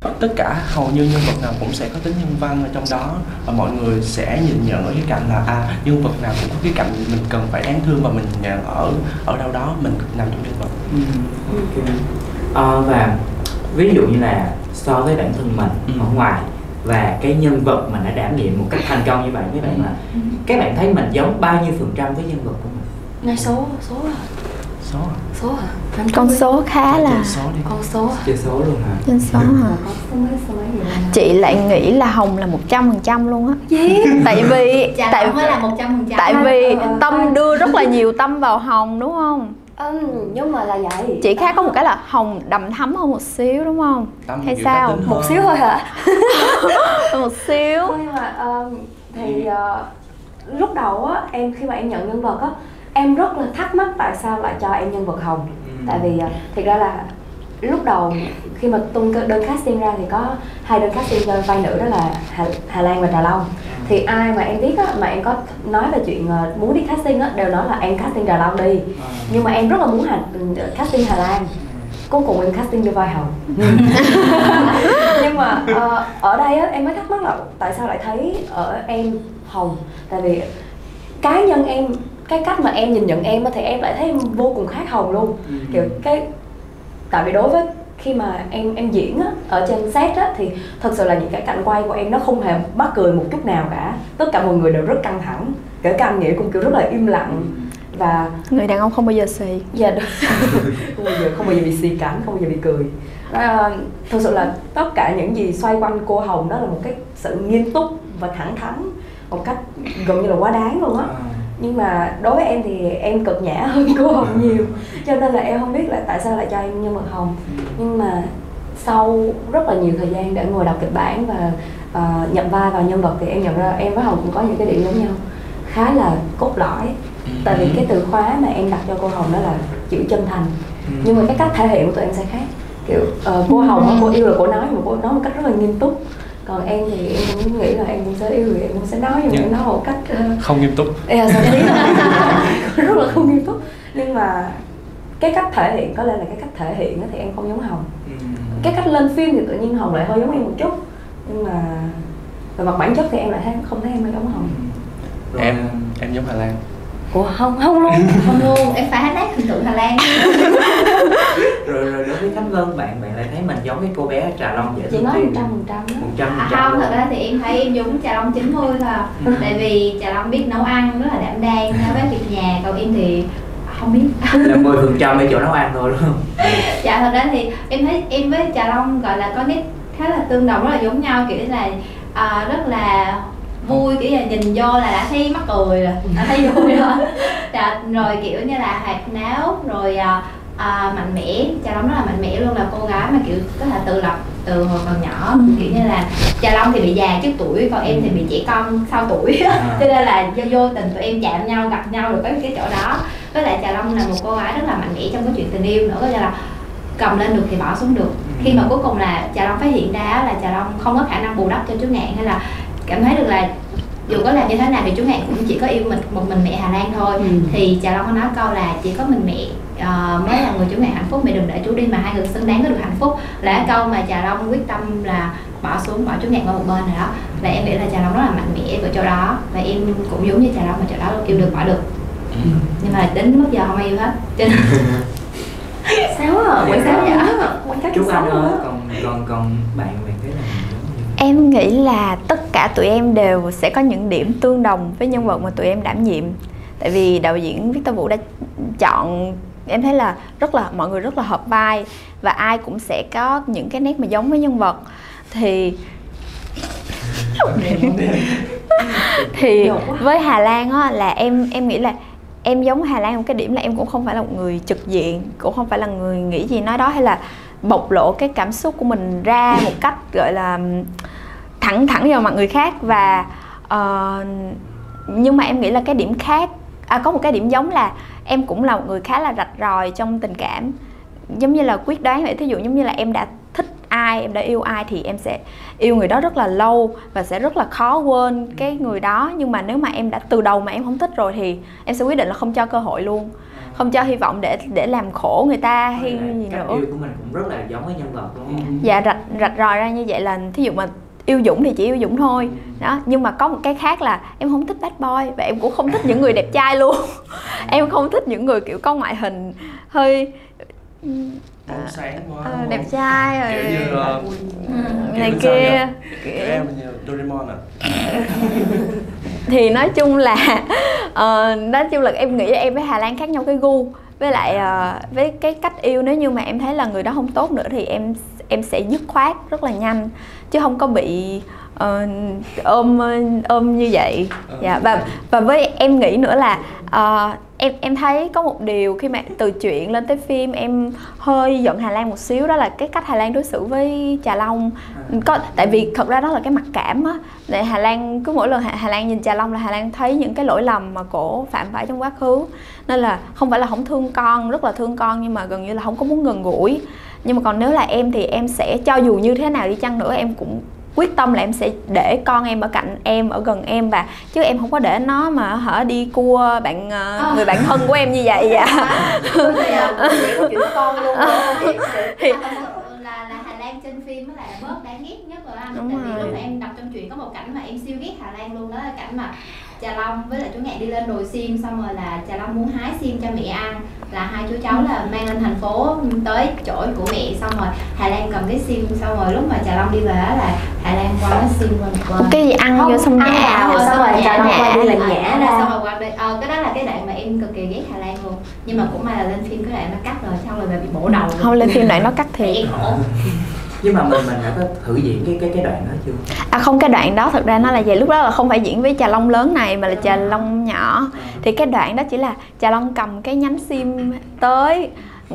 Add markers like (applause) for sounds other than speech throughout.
tất cả hầu như nhân vật nào cũng sẽ có tính nhân văn ở trong đó và mọi người sẽ nhìn nhận ở cái cạnh là à nhân vật nào cũng có cái cạnh mình cần phải đáng thương và mình nhận ở ở đâu đó mình nằm trong nhân vật. Ừ, ok. Ờ, và ví dụ như là so với bản thân mình Ừ. ở ngoài và cái nhân vật mình đã đảm nhiệm một cách thành công như vậy các bạn là các bạn thấy mình giống bao nhiêu phần trăm với nhân vật của mình? Ngay số số à số à? số à Năm con số khá là Trên số con số chơi số luôn hả? Trên số hả? Chị lại nghĩ là hồng là một trăm phần trăm luôn á. (laughs) Tại vì Chà tại mới là một trăm phần trăm. tại vì Ờ. tâm đưa rất là nhiều tâm vào hồng đúng không? Ừ, nhưng mà là vậy. Chỉ khác có một cái là hồng đậm thấm hơn một xíu đúng không? Tâm hay sao? một xíu thôi hả? (laughs) Một xíu. Thôi nhưng mà ờ, thì ờ, lúc đầu á em khi mà em nhận nhân vật á em rất là thắc mắc tại sao lại cho em nhân vật hồng. Tại vì ờ, thiệt ra là lúc đầu khi mà tung đơn casting ra thì có hai đơn casting cho vai nữ đó là Hà, Hà Lan và Trà Long. Thì ai mà em biết á mà em có nói về chuyện ờ, muốn đi casting á đều nói là em casting Trà Long đi. Nhưng mà em rất là muốn Hà, casting Hà Lan. Cuối cùng em casting cho vai hồng. (laughs) Nhưng mà ờ, ở đây á em mới thắc mắc là tại sao lại thấy ở em hồng? Tại vì cá nhân em cái cách mà em nhìn nhận em á thì em lại thấy em vô cùng khác hồng luôn. Kiểu cái tại vì đối với khi mà em em diễn á ở trên set á thì thật sự là những cái cảnh quay của em nó không hề mắc cười một chút nào cả. Tất cả mọi người đều rất căng thẳng kể cả anh nghĩa cũng kiểu rất là im lặng. Và người đàn ông không bao giờ xì. Dạ đúng. (laughs) không bao giờ không bao giờ bị xì cảnh không bao giờ bị cười. À, thực sự là tất cả những gì xoay quanh cô hồng đó là một cái sự nghiêm túc và thẳng thắn một cách gần như là quá đáng luôn á. À. nhưng mà đối với em thì em cực nhã (laughs) hơn cô hồng nhiều. Cho nên là em không biết là tại sao lại cho em nhân vật hồng. Nhưng mà sau rất là nhiều thời gian để ngồi đọc kịch bản và ờ, nhận vai vào nhân vật thì em nhận ra em với hồng cũng có những cái điểm giống nhau. Khá là cốt lõi. Tại vì cái từ khóa mà em đặt cho cô hồng đó là chữ chân thành. Nhưng mà cái cách thể hiện của tụi em sẽ khác. Kiểu ờ, cô hồng cô yêu là cô nói mà cô nói một cách rất là nghiêm túc còn em thì em cũng nghĩ là em cũng sẽ yêu thì em cũng sẽ nói nhưng mà em nói một cách ờ, không nghiêm túc. Sao tí (laughs) (laughs) rất là không nghiêm túc. Nhưng mà cái cách thể hiện có lẽ là cái cách thể hiện thì em không giống hồng. Cái cách lên phim thì tự nhiên hồng lại hơi giống em một chút. Nhưng mà về mặt bản chất thì em lại thấy không thấy em hơi giống hồng. Rồi, em em giống Hà Lan ủa không không luôn không luôn. (laughs) Em phá nát hình tượng Hà Lan (laughs) rồi rồi đối với Khánh Vân bạn bạn lại thấy mình giống cái cô bé Trà Long dễ chị nói một trăm phần trăm đó một trăm phần à, trăm không luôn. thật ra thì em thấy em giống Trà Long 90 thôi. À. tại vì Trà Long biết nấu ăn rất là đảm đang bếp việc nhà còn em thì không biết. Là 10 phần trăm ở chỗ nấu ăn thôi đúng không? (laughs) Dạ thật ra thì em thấy em với Trà Long gọi là có nét khá là tương đồng rất là giống nhau. Kiểu là à, rất là vui kiểu là nhìn vô là đã thấy mắc cười rồi đã thấy vui rồi. (laughs) Dạ, rồi kiểu như là hoạt náo rồi à, à, mạnh mẽ Trà Long rất là mạnh mẽ luôn là cô gái mà kiểu có thể tự lập từ hồi còn nhỏ. Kiểu như là Trà Long thì bị già trước tuổi còn em thì bị trẻ con sau tuổi. À. (laughs) cho nên là do vô tình tụi em chạm nhau gặp nhau được cái cái chỗ đó. Với lại Trà Long là một cô gái rất là mạnh mẽ trong cái chuyện tình yêu nữa có nghĩa là cầm lên được thì bỏ xuống được. Khi mà cuối cùng là Trà Long phát hiện ra là Trà Long không có khả năng bù đắp cho chú Ngạn hay là cảm thấy được là dù có làm như thế nào thì chú Ngạn cũng chỉ có yêu mình một mình mẹ Hà Lan thôi. Ừ. thì Trà Long có nói câu là chỉ có mình mẹ ờ, mới là người chú Ngạn hạnh phúc mẹ đừng để chú đi mà hai người xứng đáng có được hạnh phúc. Là cái câu mà Trà Long quyết tâm là bỏ xuống bỏ chú Ngạn qua một bên rồi đó. Và em nghĩ là Trà Long rất là mạnh mẽ ở chỗ đó. Và em cũng giống như Trà Long ở chỗ đó yêu được bỏ được. Nhưng mà đến mức giờ không ai yêu hết. Cho nên (laughs) (laughs) sáu à quảng Dạ. cáo vậy? Quảng Trúc Anh sáu ơi còn còn còn bạn bạn thấy là mình giống như em nghĩ là tất cả tụi em đều sẽ có những điểm tương đồng với nhân vật mà tụi em đảm nhiệm. Tại vì đạo diễn Victor Vũ đã chọn, em thấy là rất là, mọi người rất là hợp vai và ai cũng sẽ có những cái nét mà giống với nhân vật. Thì (laughs) thì với Hà Lan á, là em em nghĩ là em giống Hà Lan một cái điểm là em cũng không phải là một người trực diện, cũng không phải là người nghĩ gì nói đó hay là bộc lộ cái cảm xúc của mình ra một cách gọi là thẳng thẳng vào mặt người khác và uh, nhưng mà em nghĩ là cái điểm khác à, có một cái điểm giống là em cũng là một người khá là rạch ròi trong tình cảm. Giống như là quyết đoán vậy thí dụ giống như là em đã thích ai em đã yêu ai thì em sẽ yêu người đó rất là lâu và sẽ rất là khó quên cái người đó. Nhưng mà nếu mà em đã từ đầu mà em không thích rồi thì em sẽ quyết định là không cho cơ hội luôn không cho hy vọng để để làm khổ người ta hay gì nữa. yêu của mình cũng rất là giống với nhân vật luôn dạ rạch rạch ròi ra như vậy là thí dụ mà yêu dũng thì chỉ yêu dũng thôi. Đó nhưng mà có một cái khác là em không thích bad boy và em cũng không thích những người đẹp trai luôn. (laughs) Em không thích những người kiểu có ngoại hình hơi bóng sáng quá ờ, không? đẹp trai rồi. Kiểu như ờ, kiểu này như sao kia. Kiểu- em như Doraemon à? (laughs) Thì nói chung là ờ, nói chung là em nghĩ là em với Hà Lan khác nhau cái gu. Với lại ờ, với cái cách yêu nếu như mà em thấy là người đó không tốt nữa thì em em sẽ dứt khoát rất là nhanh. Chứ không có bị ờ, ôm ôm như vậy. Dạ và và với em nghĩ nữa là ờ, em em thấy có một điều khi mà từ chuyện lên tới phim em hơi giận Hà Lan một xíu đó là cái cách Hà Lan đối xử với Trà Long. Có tại vì thật ra đó là cái mặc cảm á. Để Hà Lan cứ mỗi lần Hà, Hà Lan nhìn Trà Long là Hà Lan thấy những cái lỗi lầm mà cổ phạm phải trong quá khứ. Nên là không phải là không thương con rất là thương con nhưng mà gần như là không có muốn gần gũi. Nhưng mà còn nếu là em thì em sẽ cho dù như thế nào đi chăng nữa em cũng quyết tâm là em sẽ để con em ở cạnh em ở gần em và chứ em không có để nó mà hở đi cua bạn ờ, người bạn thân của em như vậy dạ thì là là Hà Lan trên phim là bớt đáng ghét nhất rồi anh Đúng tại vì rồi. lúc mà em đọc trong truyện có một cảnh mà em siêu ghét Hà Lan luôn đó là cảnh mà Trà Long với lại chú Ngạn đi lên đồi sim xong rồi là Trà Long muốn hái sim cho mẹ ăn. Là hai chú cháu là mang lên thành phố tới chỗ của mẹ xong rồi Hà Lan cầm cái sim xong rồi lúc mà Trà Long đi về á là Hà Lan quăng cái sim qua một bên. Cái gì ăn vô xong ăn nhả vào xong rồi Trà Long quay đi là nhả ra. xong rồi qua đây ờ cái đó là cái đoạn mà em cực kỳ ghét Hà Lan luôn. Nhưng mà cũng may là lên phim cái đoạn nó cắt rồi xong rồi về bị bổ đầu không lên phim này nó cắt thiệt nhưng mà mình mình đã có thử diễn cái cái cái đoạn đó chưa? À không cái đoạn đó thật ra nó là vậy lúc đó là không phải diễn với trà long lớn này mà là trà long nhỏ. Thì cái đoạn đó chỉ là trà long cầm cái nhánh sim tới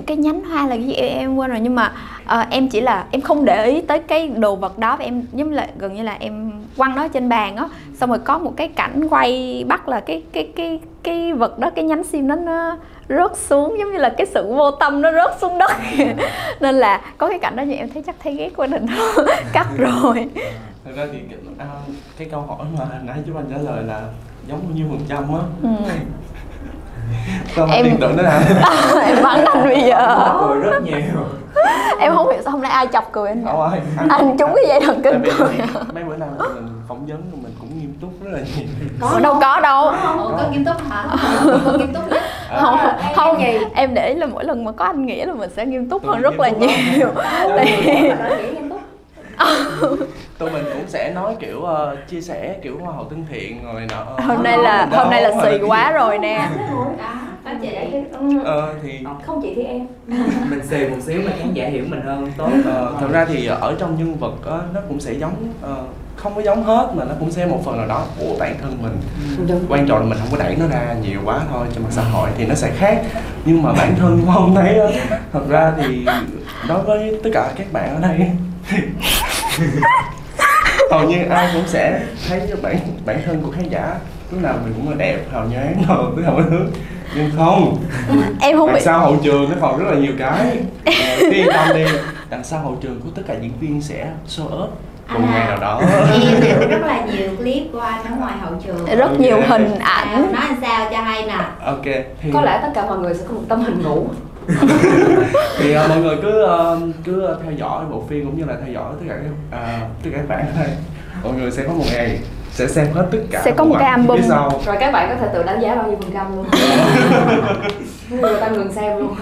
cái nhánh hoa là cái gì em, em quên rồi. Nhưng mà ờ, em chỉ là em không để ý tới cái đồ vật đó và em giống như là gần như là em quăng nó trên bàn á. Xong rồi có một cái cảnh quay bắt là cái cái cái cái vật đó cái nhánh sim đó nó rớt xuống giống như là cái sự vô tâm nó rớt xuống đất. (laughs) Nên là có cái cảnh đó thì em thấy chắc thấy ghét quá nên (laughs) cắt rồi. Thật ra thì cái, à, cái câu hỏi mà nãy chú anh trả lời là giống nhiêu phần trăm á. Ừ. (laughs) sao mà Em- tiền tưởng đó hả em bắn anh bây giờ. Cười rất nhiều. Em không hiểu sao hôm nay ai chọc cười anh không ơi anh trúng cái dây thần kinh cười. mấy bữa nay mình phỏng vấn mình cũng túc rất là nhiều Ủa, đâu có đâu. Ủa có nghiêm túc hả? (laughs) Không có nghiêm túc nhất không không gì? em để ý là mỗi lần mà có anh nghĩa là mình sẽ nghiêm túc hơn rất là nhiều. Tại- nói nghĩ nghiêm túc. (laughs) Tụi mình cũng sẽ nói kiểu ờ, chia sẻ kiểu hoa hậu thân thiện rồi nọ. Hôm nay là hôm nay là xì quá gì? rồi. nè. Đó, có chị ờ thì không chị thì em. Mình xì một xíu mà khán giả hiểu mình hơn tốt. Ờ, thật ra thì ở trong nhân vật á, nó cũng sẽ giống ờ, không có giống hết mà nó cũng sẽ một phần nào đó của bản thân mình. Quan trọng là mình không có đẩy nó ra nhiều quá thôi cho mạng xã hội thì nó sẽ khác. Nhưng mà bản thân của ông thấy á, thật ra thì đối với tất cả các bạn ở đây (laughs) hầu như ai cũng sẽ thấy bản bản thân của khán giả. Lúc nào mình cũng là đẹp hào nhoáng rồi cứ hào hứng. Nhưng không. Em không đằng bị sau hậu trường nó còn rất là nhiều cái. Ờ, cứ yên tâm đi đằng sau hậu trường của tất cả diễn viên sẽ show up một À. ngày nào đó. Em rất là nhiều clip của anh ở ngoài hậu trường. Rất nhiều Ok. hình ảnh. Nói làm sao cho hay nè? Ok thì có lẽ tất cả mọi người sẽ có một tấm hình ngủ. (laughs) Thì ờ, mọi người cứ ờ, cứ ờ, theo dõi bộ phim cũng như là theo dõi tất cả các à, tất cả các bạn ở đây mọi người sẽ có một ngày sẽ xem hết tất cả Sẽ có một cái album. phía sau. Rồi các bạn có thể tự đánh giá bao nhiêu phần trăm luôn. (laughs) Người ta ngừng xem luôn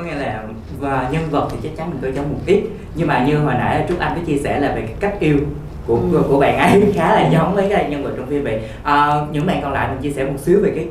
có nghĩa là và nhân vật thì chắc chắn mình có giống một ít nhưng mà như hồi nãy Trúc Anh có chia sẻ là về cái cách yêu của Ừ. của bạn ấy (laughs) khá là giống với cái nhân vật trong phim vậy à, những bạn còn lại mình chia sẻ một xíu về cái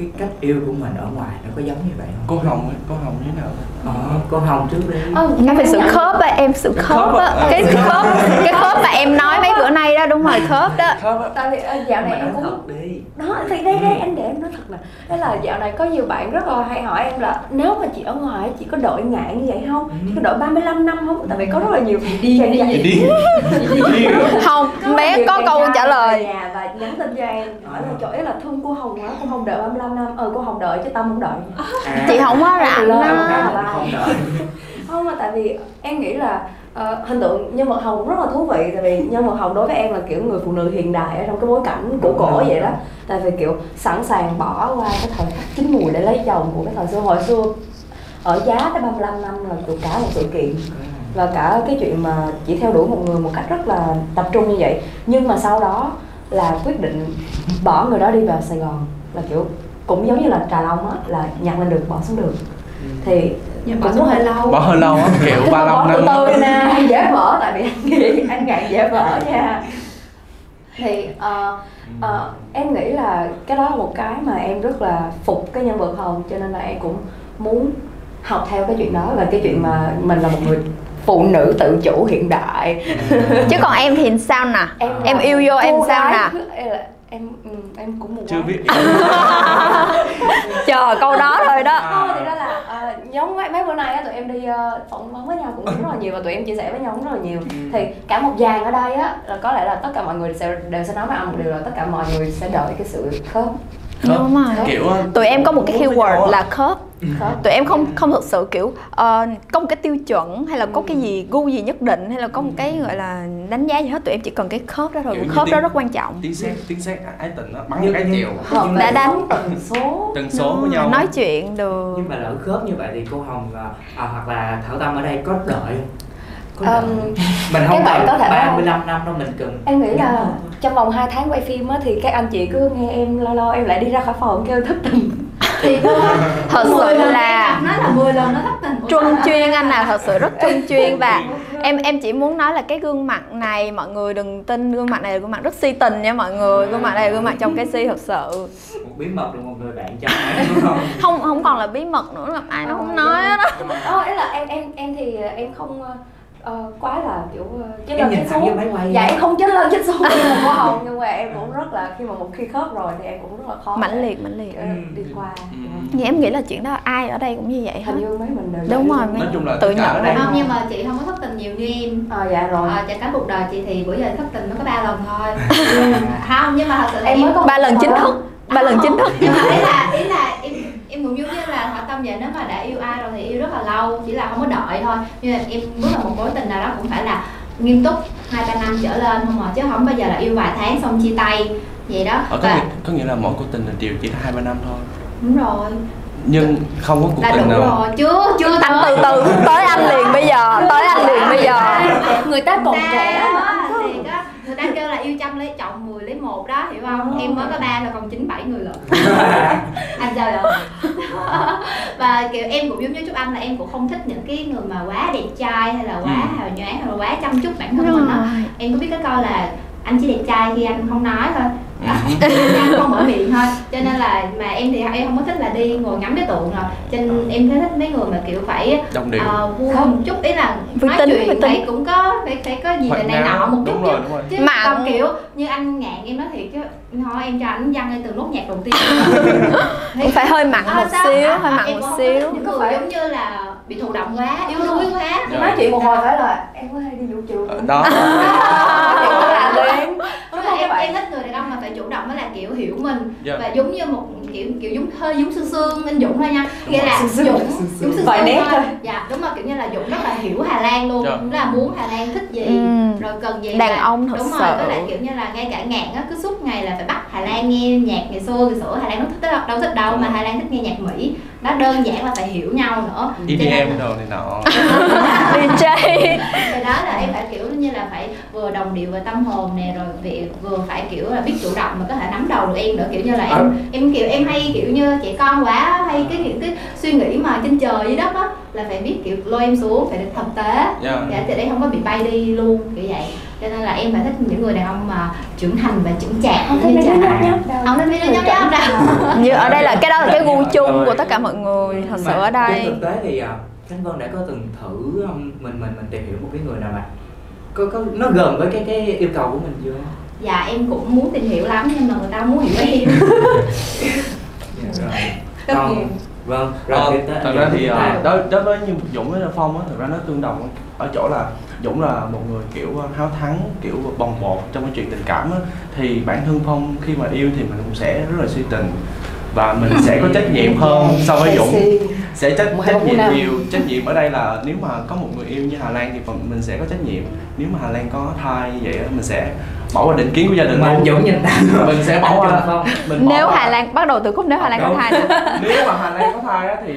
cái cách yêu của mình ở ngoài nó có giống như vậy không? cô hồng ấy, cô hồng như thế nào? Ờ, cô Hồng trước đi. Nó phải sự khớp á em sự khớp á. á. cái Ờ. khớp cái khớp mà em nói mấy bữa nay đó đúng rồi khớp đó. Khớp á. tại vì ờ, dạo này Mà em cũng thật đi. Đó thì đây đây anh để em nói thật nè đó là dạo này có nhiều bạn rất là hay hỏi em là nếu mà chị ở ngoài chị có đội ngại như vậy không? Chị có đội 35 năm không? Tại vì có rất là nhiều đi. Chị điên. (laughs) Chị điên không Có bé có câu trả lời. nhà và nhắn tin cho em hỏi là chỗ ấy là thương cô Hồng á cô Hồng đợi 35 năm ờ cô Hồng đợi chứ tao không đợi. À, chị không có rảnh Lên. không, không, không đợi. (laughs) Không mà tại vì em nghĩ là uh, hình tượng nhân vật hồng rất là thú vị tại vì nhân vật hồng đối với em là kiểu người phụ nữ hiện đại ở trong cái bối cảnh của cổ vậy đó. tại vì kiểu sẵn sàng bỏ qua cái thời khắc chín mùi để lấy chồng của cái thời xưa. Hồi xưa ở giá tới 35 năm là kiểu cả một sự kiện. Và cả cái chuyện mà chỉ theo đuổi một người một cách rất là tập trung như vậy. Nhưng mà sau đó là quyết định bỏ người đó đi vào Sài Gòn. Là kiểu cũng giống như là trà long á là nhặt lên được bỏ xuống được. Thì nhưng bỏ xuống hơi lâu. Bỏ hơi lâu á kiểu (laughs) ba năm năm tôi nè dễ vỡ tại vì anh nghĩ anh ngạn dễ vỡ nha. Thì uh, uh, em nghĩ là cái đó là một cái mà em rất là phục cái nhân vật hồng cho nên là em cũng muốn học theo cái chuyện đó là cái chuyện mà mình là một người phụ nữ tự chủ hiện đại. Chứ còn em thì sao nè? Em, em yêu vô em sao nè em ừ, em cũng một chưa biết. (laughs) Chờ câu đó thôi đó. Không thì đó là uh, giống mấy, mấy bữa nay á tụi em đi uh, phỏng vấn với nhau cũng rất là nhiều và tụi em chia sẻ với nhau cũng rất là nhiều. Ừ. thì cả một dàn ở đây á là có lẽ là tất cả mọi người sẽ đều sẽ nói với anh một điều là tất cả mọi người sẽ đợi cái sự khớp đúng rồi. Kiểu tụi em có một cái keyword là khớp. Tụi em không không thực sự kiểu uh, có một cái tiêu chuẩn hay là có cái gì gu gì nhất định hay là có một cái gọi là đánh giá gì hết tụi em chỉ cần cái khớp đó thôi. Kiểu khớp đó rất quan trọng. tiếng xét tiếng xét ái tình nó bắn cái chiều đã đánh. tần số. Tần số với nhau nói chuyện được. Nhưng mà lỡ khớp như vậy thì cô hồng à, à, hoặc là thảo tâm ở đây có đợi Um, mình không cần có thể 35 năm đâu mình cần em nghĩ là trong vòng 2 tháng quay phim á thì các anh chị cứ nghe em lo lo em lại đi ra khỏi phòng kêu thất tình. Thì (laughs) thật sự là nó là 10 lần nó thất tình truân chuyên anh à thật sự rất truân (laughs) chuyên. Và em em chỉ muốn nói là cái gương mặt này mọi người đừng tin gương mặt này là gương mặt rất si tình nha mọi người. Gương mặt này là gương mặt trong cái si thật sự. Một bí mật của một người bạn cho (laughs) không? Không còn là bí mật nữa gặp ai nó không nói đó ờ ý là em em em thì em không uh, quá là kiểu uh, chết lên chết xuống. dạ em không chết lên chết xuống như là hoa hồng nhưng mà em cũng rất là khi mà một khi khớp rồi thì em cũng rất là khó mãnh liệt mãnh liệt. ừ. đi qua. Ừ. Dạ em nghĩ là chuyện đó ai ở đây cũng như vậy hết. Hình như mấy mình đều đúng rồi nói chung là tự nhận đây. Không nhưng mà chị không có thất tình nhiều như em. Ờ à, dạ rồi. Ờ à, cả cuộc đời chị thì bữa giờ thất tình nó có ba lần thôi. (laughs) Không nhưng mà thật sự em mới có ba lần chính thức ba lần chính thức. Nhưng mà ý là ý là em em cũng giống như là họ tâm vậy nếu mà đã yêu ai rồi thì yêu rất là lâu chỉ là không có đợi thôi. Nhưng mà em bước vào một mối tình nào đó cũng phải là nghiêm túc hai ba năm trở lên không à chứ không bao giờ là yêu vài tháng xong chia tay vậy đó. Ờ, có, nghĩa, có nghĩa là mỗi cuộc tình là đều chỉ là hai ba năm thôi. Đúng rồi. Nhưng không có cuộc là tình đủ nào. rồi. Chưa chưa anh từ từ tới anh liền bây giờ tới anh liền bây giờ. Người ta còn trẻ mà thì có người ta kêu là yêu trăm lấy chồng 10 lấy một đó hiểu không? Em mới có ba là còn chín bảy người lận. (laughs) Anh sao vậy? (laughs) Và kiểu em cũng giống như chúc anh là em cũng không thích những cái người mà quá đẹp trai hay là quá ừ. hào nhoáng hay là quá chăm chút bản thân mình á. Em có biết cái câu là anh chỉ đẹp trai khi anh không nói thôi không mở miệng thôi. Cho nên là mà em thì em không có thích là đi ngồi ngắm cái tượng rồi. Cho nên em thấy thích mấy người mà kiểu phải uh, vui một chút ý là nói tính, chuyện phải cũng có phải phải có gì là này nọ một chút rồi, đúng rồi. chứ mà còn kiểu như anh ngạn em nói thiệt chứ thôi em cho anh văn ngay từ nốt nhạc đầu tiên. (laughs) Cũng phải hơi mặn à, một sao? xíu hơi mặn một xíu. những người giống như là bị thụ động quá yếu đuối quá. Nói chuyện một hồi phải là em có hay đi vũ trường đó (laughs) em em thích người đàn ông mà phải chủ động mới là kiểu hiểu mình yeah. Dạ. và giống như một kiểu kiểu giống hơi giống sương sương anh dũng thôi nha nghĩa là dũng dũng sương sương nét thôi dạ đúng rồi kiểu như là dũng rất là hiểu hà lan luôn yeah. Dạ. là muốn hà lan thích gì ừ. Rồi cần gì đàn là, ông thật đúng sự rồi với lại kiểu như là ngay cả ngạn á cứ suốt ngày là phải bắt hà lan nghe nhạc ngày xưa ngày xưa hà lan nó thích đâu đâu thích đâu mà hà lan thích nghe nhạc mỹ. Nó đơn giản là phải hiểu nhau nữa. EDM đồ này nọ. (laughs) DJ. cái đó là em phải kiểu như là phải vừa đồng điệu về tâm hồn nè rồi việc vừa phải kiểu là biết chủ động mà có thể nắm đầu được em nữa. Kiểu như là em à. em kiểu em hay kiểu như trẻ con quá hay cái những cái suy nghĩ mà trên trời dưới đất á là phải biết kiểu lôi em xuống phải được thực tế. Yeah. Dạ. dạ thì đây không có bị bay đi luôn kiểu vậy. Cho nên là em phải thích những người đàn ông mà trưởng thành và trưởng chạc. Không thích mấy đứa nhóc nhóc đâu không thích mấy đứa nhóc nhóc đâu như ở đây là cái đó là cái gu chung của tất cả mọi người thật sự ở đây. thực tế thì à, Khánh Vân đã có từng thử mình mình mình tìm hiểu một cái người nào mà có có nó gần với cái cái yêu cầu của mình chưa? Dạ em cũng muốn tìm hiểu lắm nhưng mà người ta muốn hiểu (laughs) em dạ, còn vâng ờ, thật ra thì uh, đối đối với như dũng với phong á thật ra nó tương đồng. Ở chỗ là dũng là một người kiểu háo thắng kiểu bồng bột trong cái chuyện tình cảm á. Thì bản thân phong khi mà yêu thì mình cũng sẽ rất là suy tình và mình sẽ có trách nhiệm hơn so với Dũng. Sẽ trách, Một hai trách bốn nhiệm nhiều. Trách nhiệm ở đây là nếu mà có một người yêu như Hà Lan thì mình sẽ có trách nhiệm. Nếu mà Hà Lan có thai như vậy á, mình sẽ bỏ qua định kiến của gia đình mà luôn. Dũng nhìn ta mình sẽ bỏ qua không? mình bỏ nếu qua- Hà Lan bắt đầu từ khúc nếu Hà Lan có thai nè nếu mà Hà Lan có thai á thì